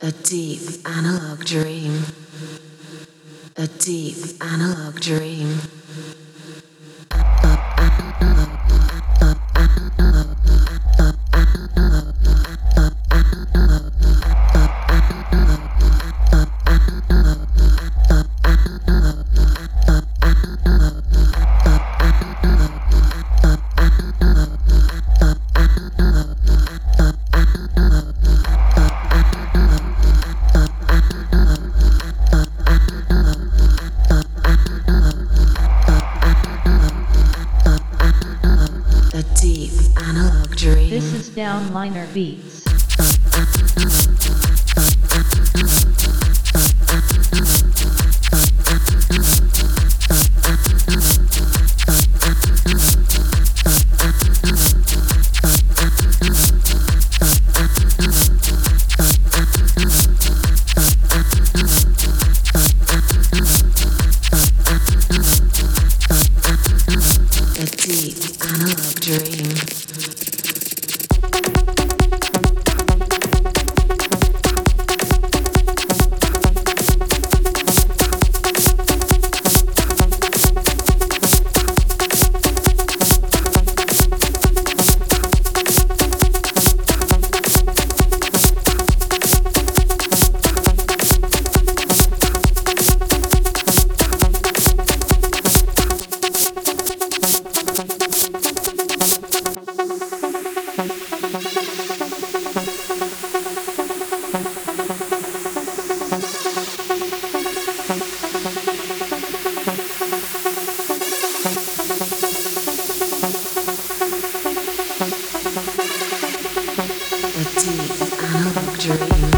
A deep analog dream. A deep analog dream. This is Downliner Beats. A deep, a dream.